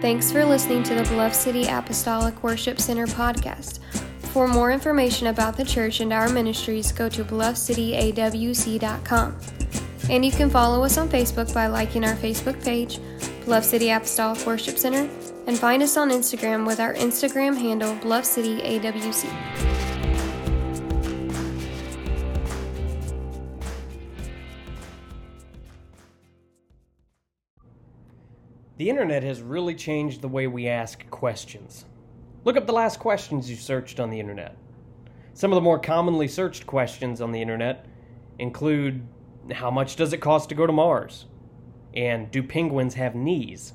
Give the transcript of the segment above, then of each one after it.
Thanks for listening to the Bluff City Apostolic Worship Center podcast. For more information about the church and our ministries, go to bluffcityawc.com. And you can follow us on Facebook by liking our Facebook page, Bluff City Apostolic Worship Center, and find us on Instagram with our Instagram handle, Bluff City AWC. The internet has really changed the way we ask questions. Look up the last questions you searched on the internet. Some of the more commonly searched questions on the internet include How much does it cost to go to Mars? And Do penguins have knees?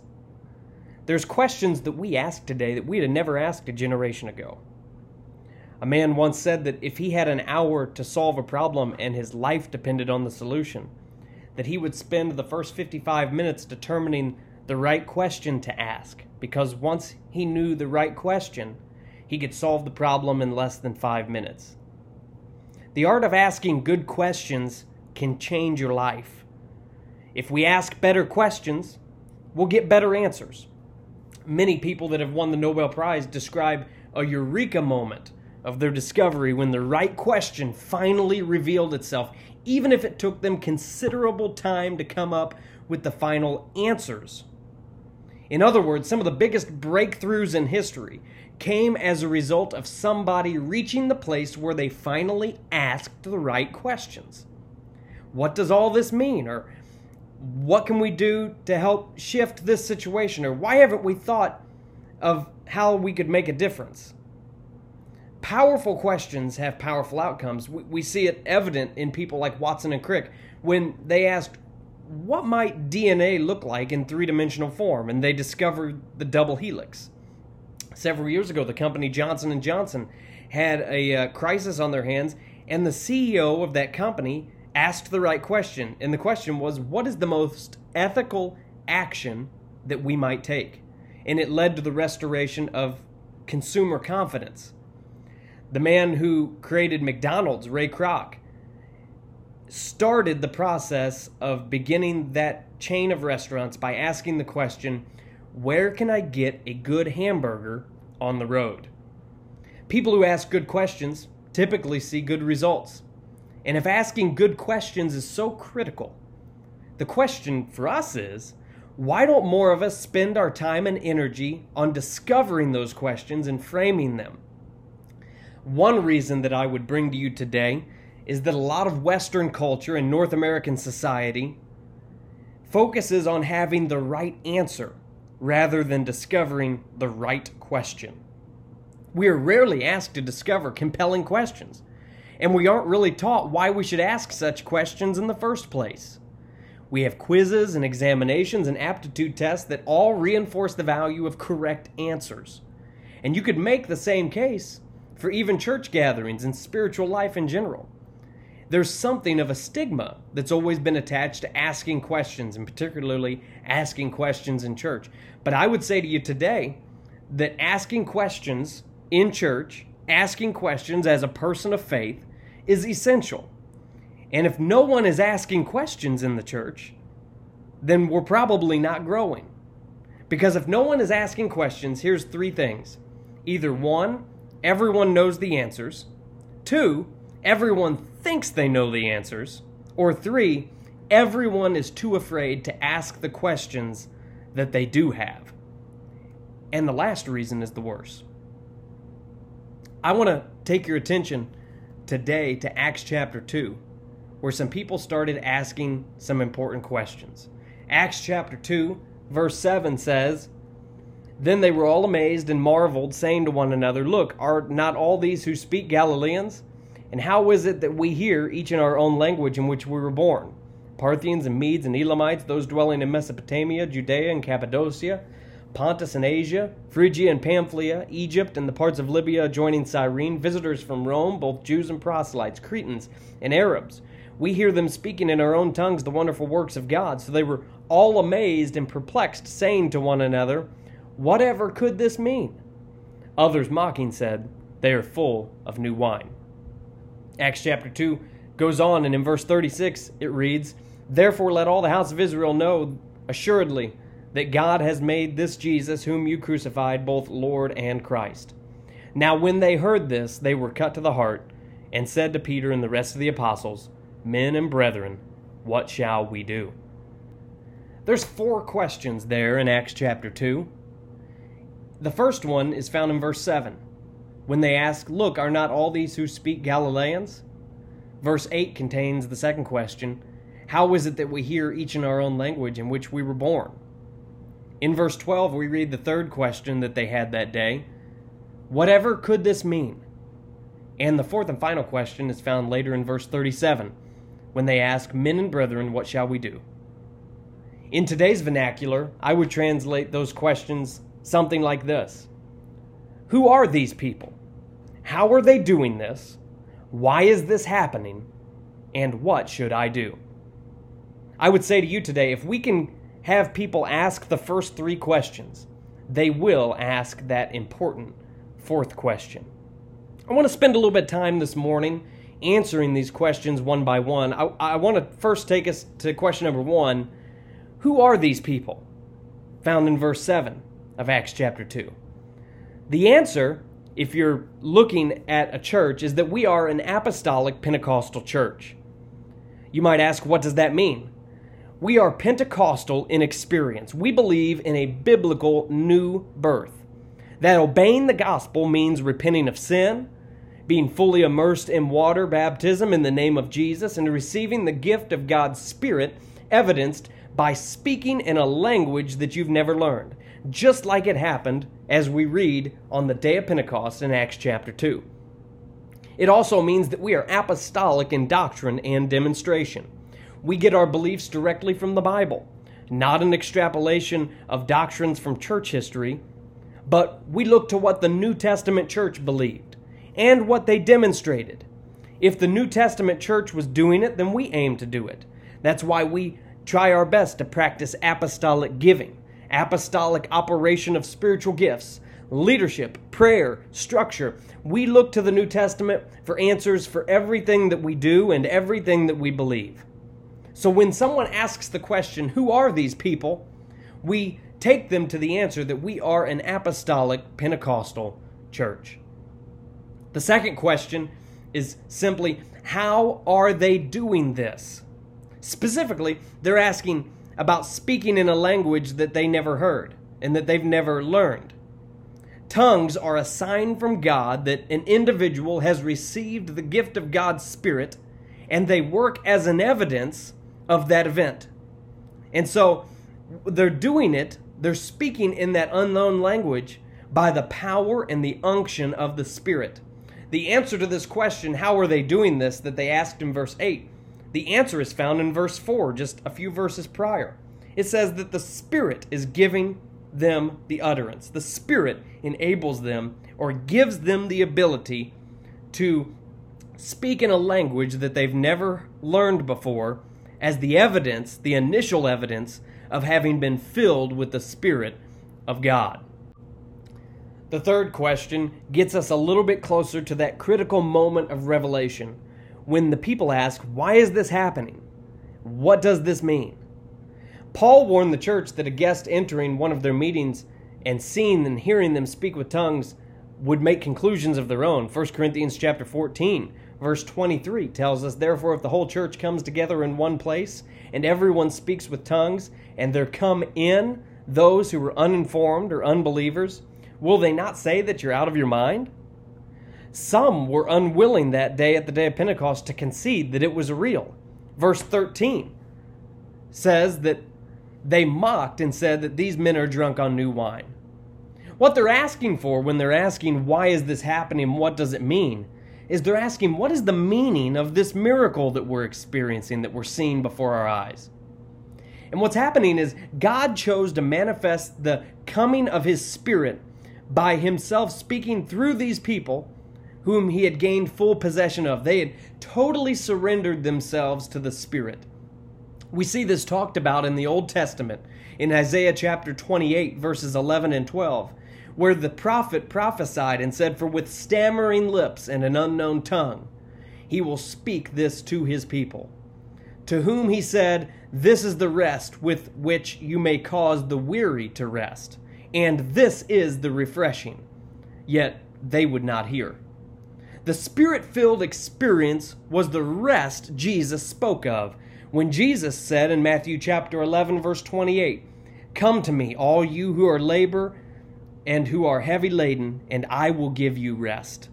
There's questions that we ask today that we'd have never asked a generation ago. A man once said that if he had an hour to solve a problem and his life depended on the solution, that he would spend the first 55 minutes determining the right question to ask, because once he knew the right question, he could solve the problem in less than five minutes. The art of asking good questions can change your life. If we ask better questions, we'll get better answers. Many people that have won the Nobel Prize describe a eureka moment of their discovery when the right question finally revealed itself, even if it took them considerable time to come up with the final answers. In other words, some of the biggest breakthroughs in history came as a result of somebody reaching the place where they finally asked the right questions. What does all this mean? Or what can we do to help shift this situation? Or why haven't we thought of how we could make a difference? Powerful questions have powerful outcomes. We, see it evident in people like Watson and Crick when they asked, what might DNA look like in three-dimensional form? And they discovered the double helix. Several years ago, the company Johnson & Johnson had a uh, crisis on their hands, and the CEO of that company asked the right question. And the question was, what is the most ethical action that we might take? And it led to the restoration of consumer confidence. The man who created McDonald's, Ray Kroc, started the process of beginning that chain of restaurants by asking the question where can I get a good hamburger on the road? People who ask good questions typically see good results. And if asking good questions is so critical, the question for us is why don't more of us spend our time and energy on discovering those questions and framing them? One reason that I would bring to you today is that a lot of Western culture and North American society focuses on having the right answer rather than discovering the right question. We are rarely asked to discover compelling questions, and we aren't really taught why we should ask such questions in the first place. We have quizzes and examinations and aptitude tests that all reinforce the value of correct answers. And you could make the same case for even church gatherings and spiritual life in general there's something of a stigma that's always been attached to asking questions, and particularly asking questions in church. But I would say to you today that asking questions in church, asking questions as a person of faith, is essential. And if no one is asking questions in the church, then we're probably not growing. Because if no one is asking questions, here's three things. Either one, everyone knows the answers. Two, everyone thinks they know the answers. Or three, everyone is too afraid to ask the questions that they do have. And the last reason is the worst. I want to take your attention today to Acts chapter 2, where some people started asking some important questions. Acts chapter 2, verse 7 says, Then they were all amazed and marveled, saying to one another, Look, are not all these who speak Galileans? And how is it that we hear, each in our own language in which we were born? Parthians and Medes and Elamites, those dwelling in Mesopotamia, Judea and Cappadocia, Pontus and Asia, Phrygia and Pamphylia, Egypt and the parts of Libya adjoining Cyrene, visitors from Rome, both Jews and proselytes, Cretans and Arabs. We hear them speaking in our own tongues the wonderful works of God. So they were all amazed and perplexed, saying to one another, Whatever could this mean? Others mocking said, They are full of new wine. Acts chapter 2 goes on, and in verse 36 it reads, Therefore let all the house of Israel know assuredly that God has made this Jesus, whom you crucified, both Lord and Christ. Now, when they heard this, they were cut to the heart, and said to Peter and the rest of the apostles, Men and brethren, what shall we do? There's four questions there in Acts chapter 2. The first one is found in verse 7 when they ask, Look, are not all these who speak Galileans? Verse 8 contains the second question How is it that we hear each in our own language in which we were born? In verse 12, we read the third question that they had that day Whatever could this mean? And the fourth and final question is found later in verse 37 when they ask, Men and brethren, what shall we do? In today's vernacular, I would translate those questions something like this Who are these people? How are they doing this? Why is this happening? And what should I do? I would say to you today if we can have people ask the first three questions, they will ask that important fourth question. I want to spend a little bit of time this morning answering these questions one by one. I, I want to first take us to question number one Who are these people? Found in verse 7 of Acts chapter 2. The answer, if you're looking at a church, is that we are an apostolic Pentecostal church. You might ask, what does that mean? We are Pentecostal in experience. We believe in a biblical new birth. That obeying the gospel means repenting of sin, being fully immersed in water baptism in the name of Jesus, and receiving the gift of God's Spirit, evidenced by speaking in a language that you've never learned just like it happened as we read on the day of Pentecost in Acts chapter 2. It also means that we are apostolic in doctrine and demonstration. We get our beliefs directly from the Bible, not an extrapolation of doctrines from church history, but we look to what the New Testament church believed and what they demonstrated. If the New Testament church was doing it, then we aim to do it. That's why we try our best to practice apostolic giving apostolic operation of spiritual gifts, leadership, prayer, structure. We look to the New Testament for answers for everything that we do and everything that we believe. So when someone asks the question, Who are these people? we take them to the answer that we are an apostolic Pentecostal church. The second question is simply, How are they doing this? Specifically, they're asking, about speaking in a language that they never heard and that they've never learned. Tongues are a sign from God that an individual has received the gift of God's Spirit and they work as an evidence of that event. And so they're doing it, they're speaking in that unknown language by the power and the unction of the Spirit. The answer to this question, how are they doing this, that they asked in verse 8, the answer is found in verse 4, just a few verses prior. It says that the Spirit is giving them the utterance. The Spirit enables them or gives them the ability to speak in a language that they've never learned before as the evidence, the initial evidence of having been filled with the Spirit of God. The third question gets us a little bit closer to that critical moment of revelation when the people ask, Why is this happening? What does this mean? Paul warned the church that a guest entering one of their meetings and seeing and hearing them speak with tongues would make conclusions of their own. 1 Corinthians chapter 14, verse 23 tells us, Therefore, if the whole church comes together in one place, and everyone speaks with tongues, and there come in those who are uninformed or unbelievers, will they not say that you're out of your mind? Some were unwilling that day at the day of Pentecost to concede that it was real. Verse 13 says that they mocked and said that these men are drunk on new wine. What they're asking for when they're asking, why is this happening? What does it mean? Is they're asking, what is the meaning of this miracle that we're experiencing, that we're seeing before our eyes? And what's happening is God chose to manifest the coming of His Spirit by Himself speaking through these people whom he had gained full possession of. They had totally surrendered themselves to the Spirit. We see this talked about in the Old Testament, in Isaiah chapter 28, verses 11 and 12, where the prophet prophesied and said, For with stammering lips and an unknown tongue, he will speak this to his people, to whom he said, This is the rest with which you may cause the weary to rest, and this is the refreshing. Yet they would not hear. The spirit filled experience was the rest Jesus spoke of when Jesus said in Matthew chapter 11 verse 28, "Come to me, all you who are labor and who are heavy laden, and I will give you rest."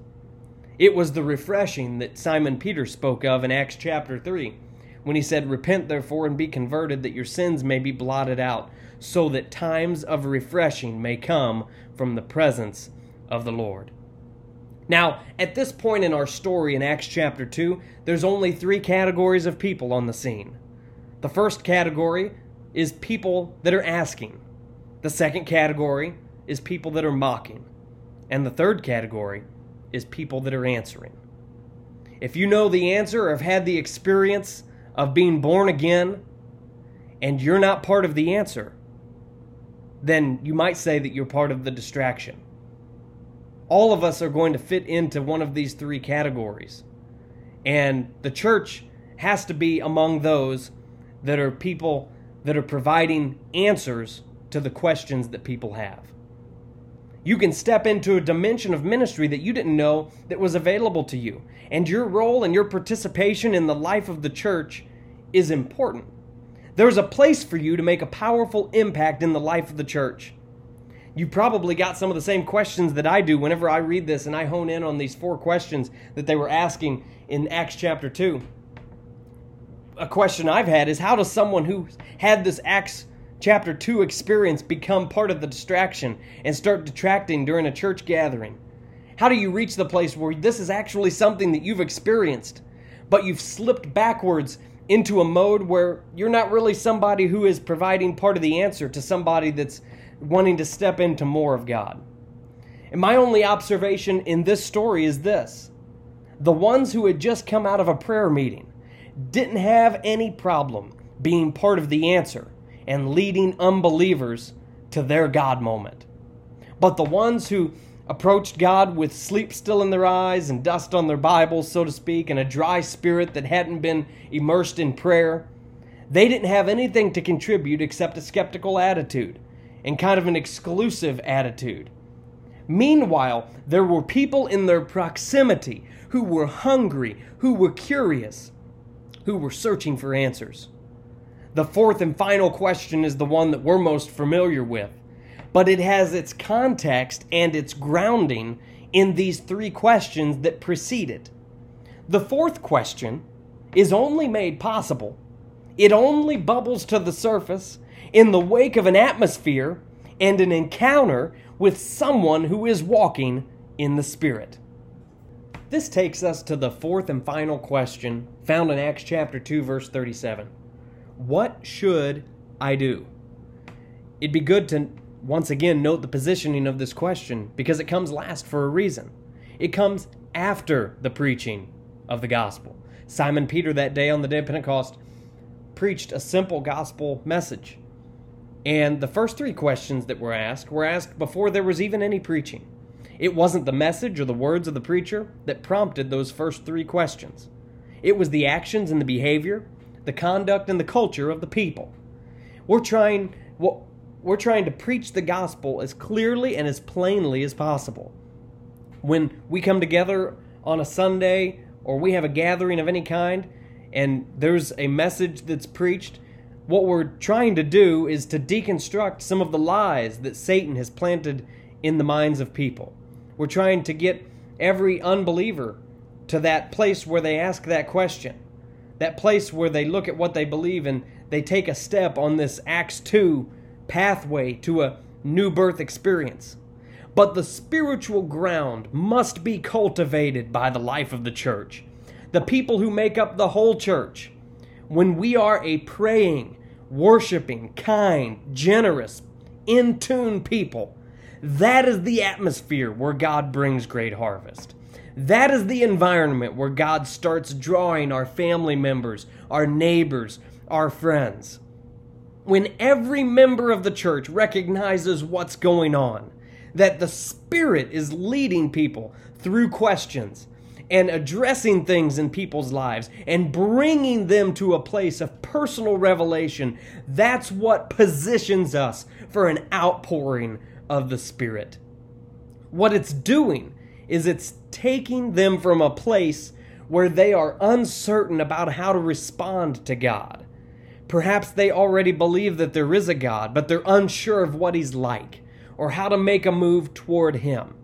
It was the refreshing that Simon Peter spoke of in Acts chapter 3 when he said, Repent therefore and be converted, that your sins may be blotted out, so that times of refreshing may come from the presence of the Lord. Now, at this point in our story in Acts chapter 2, there's only three categories of people on the scene. The first category is people that are asking, the second category is people that are mocking, and the third category is people that are answering. If you know the answer or have had the experience of being born again and you're not part of the answer, then you might say that you're part of the distraction all of us are going to fit into one of these three categories. And the church has to be among those that are people that are providing answers to the questions that people have. You can step into a dimension of ministry that you didn't know that was available to you. And your role and your participation in the life of the church is important. There's a place for you to make a powerful impact in the life of the church you probably got some of the same questions that I do whenever I read this and I hone in on these four questions that they were asking in Acts chapter 2. A question I've had is how does someone who had this Acts chapter 2 experience become part of the distraction and start detracting during a church gathering? How do you reach the place where this is actually something that you've experienced, but you've slipped backwards into a mode where you're not really somebody who is providing part of the answer to somebody that's wanting to step into more of God. And my only observation in this story is this the ones who had just come out of a prayer meeting didn't have any problem being part of the answer and leading unbelievers to their God moment. But the ones who approached God with sleep still in their eyes and dust on their Bibles, so to speak, and a dry spirit that hadn't been immersed in prayer, they didn't have anything to contribute except a skeptical attitude and kind of an exclusive attitude. Meanwhile, there were people in their proximity who were hungry, who were curious, who were searching for answers. The fourth and final question is the one that we're most familiar with, but it has its context and its grounding in these three questions that precede it. The fourth question is only made possible, it only bubbles to the surface in the wake of an atmosphere and an encounter with someone who is walking in the Spirit. This takes us to the fourth and final question found in Acts chapter 2, verse 37. What should I do? It'd be good to once again note the positioning of this question because it comes last for a reason. It comes after the preaching of the gospel. Simon Peter, that day on the day of Pentecost, preached a simple gospel message. And the first three questions that were asked were asked before there was even any preaching. It wasn't the message or the words of the preacher that prompted those first three questions. It was the actions and the behavior, the conduct and the culture of the people. We're trying we're trying to preach the gospel as clearly and as plainly as possible. When we come together on a Sunday or we have a gathering of any kind and there's a message that's preached, what we're trying to do is to deconstruct some of the lies that Satan has planted in the minds of people. We're trying to get every unbeliever to that place where they ask that question, that place where they look at what they believe and they take a step on this Acts 2 pathway to a new birth experience. But the spiritual ground must be cultivated by the life of the church. The people who make up the whole church. When we are a praying, worshiping, kind, generous, in tune people. That is the atmosphere where God brings great harvest. That is the environment where God starts drawing our family members, our neighbors, our friends. When every member of the church recognizes what's going on, that the Spirit is leading people through questions, and addressing things in people's lives and bringing them to a place of personal revelation, that's what positions us for an outpouring of the Spirit. What it's doing is it's taking them from a place where they are uncertain about how to respond to God. Perhaps they already believe that there is a God, but they're unsure of what He's like or how to make a move toward Him.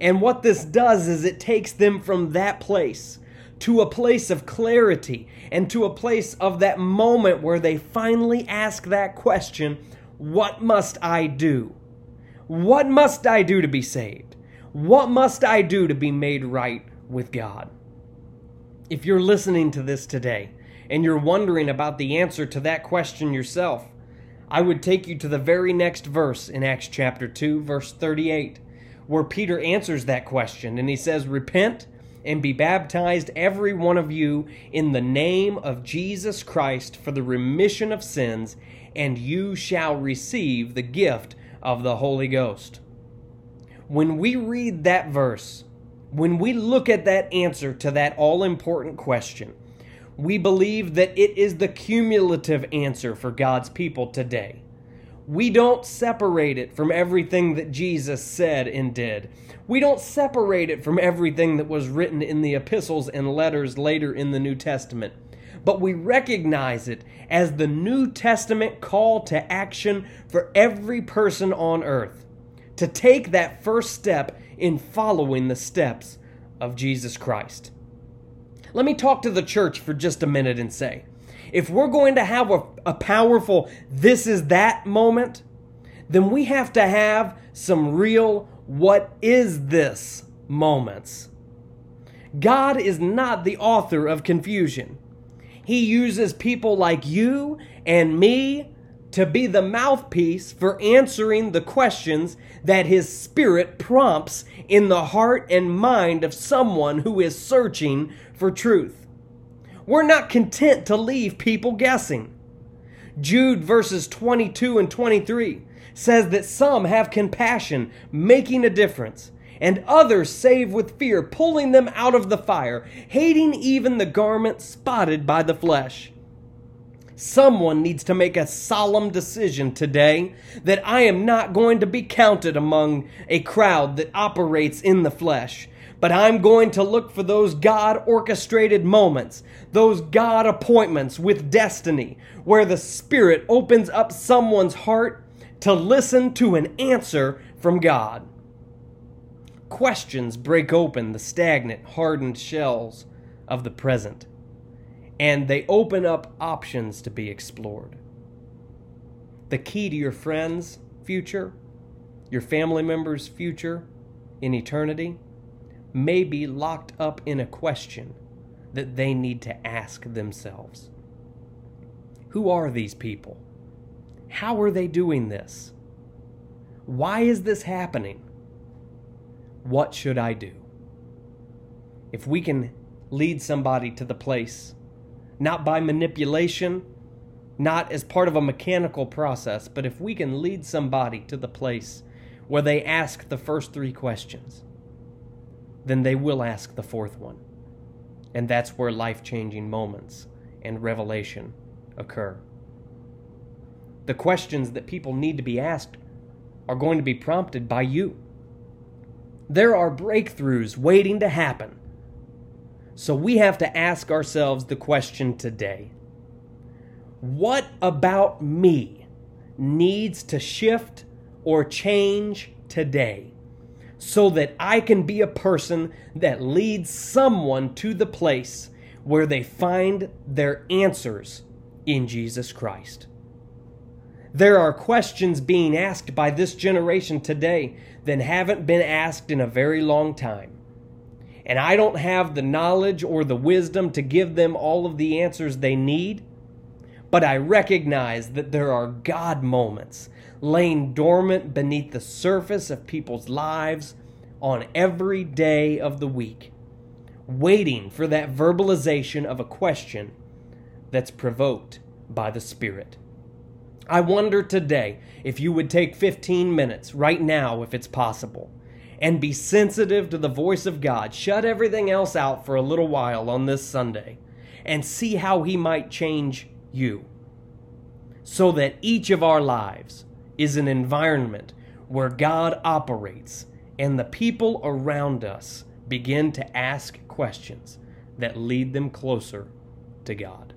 And what this does is it takes them from that place to a place of clarity and to a place of that moment where they finally ask that question What must I do? What must I do to be saved? What must I do to be made right with God? If you're listening to this today and you're wondering about the answer to that question yourself, I would take you to the very next verse in Acts chapter 2, verse 38, where Peter answers that question and he says, Repent and be baptized, every one of you, in the name of Jesus Christ for the remission of sins, and you shall receive the gift of the Holy Ghost. When we read that verse, when we look at that answer to that all important question, we believe that it is the cumulative answer for God's people today. We don't separate it from everything that Jesus said and did. We don't separate it from everything that was written in the epistles and letters later in the New Testament. But we recognize it as the New Testament call to action for every person on earth to take that first step in following the steps of Jesus Christ. Let me talk to the church for just a minute and say if we're going to have a, a powerful this is that moment, then we have to have some real what is this moments. God is not the author of confusion. He uses people like you and me to be the mouthpiece for answering the questions that His Spirit prompts in the heart and mind of someone who is searching for truth. We're not content to leave people guessing. Jude verses 22 and 23 says that some have compassion, making a difference, and others save with fear, pulling them out of the fire, hating even the garment spotted by the flesh. Someone needs to make a solemn decision today that I am not going to be counted among a crowd that operates in the flesh, but I'm going to look for those God orchestrated moments, those God appointments with destiny, where the Spirit opens up someone's heart to listen to an answer from God. Questions break open the stagnant, hardened shells of the present and they open up options to be explored. The key to your friend's future, your family member's future in eternity, may be locked up in a question that they need to ask themselves. Who are these people? How are they doing this? Why is this happening? What should I do? If we can lead somebody to the place not by manipulation, not as part of a mechanical process, but if we can lead somebody to the place where they ask the first three questions, then they will ask the fourth one. And that's where life changing moments and revelation occur. The questions that people need to be asked are going to be prompted by you. There are breakthroughs waiting to happen so we have to ask ourselves the question today What about me needs to shift or change today so that I can be a person that leads someone to the place where they find their answers in Jesus Christ? There are questions being asked by this generation today that haven't been asked in a very long time and I don't have the knowledge or the wisdom to give them all of the answers they need, but I recognize that there are God moments laying dormant beneath the surface of people's lives on every day of the week, waiting for that verbalization of a question that's provoked by the Spirit. I wonder today if you would take 15 minutes right now, if it's possible, and be sensitive to the voice of God. Shut everything else out for a little while on this Sunday and see how He might change you so that each of our lives is an environment where God operates and the people around us begin to ask questions that lead them closer to God.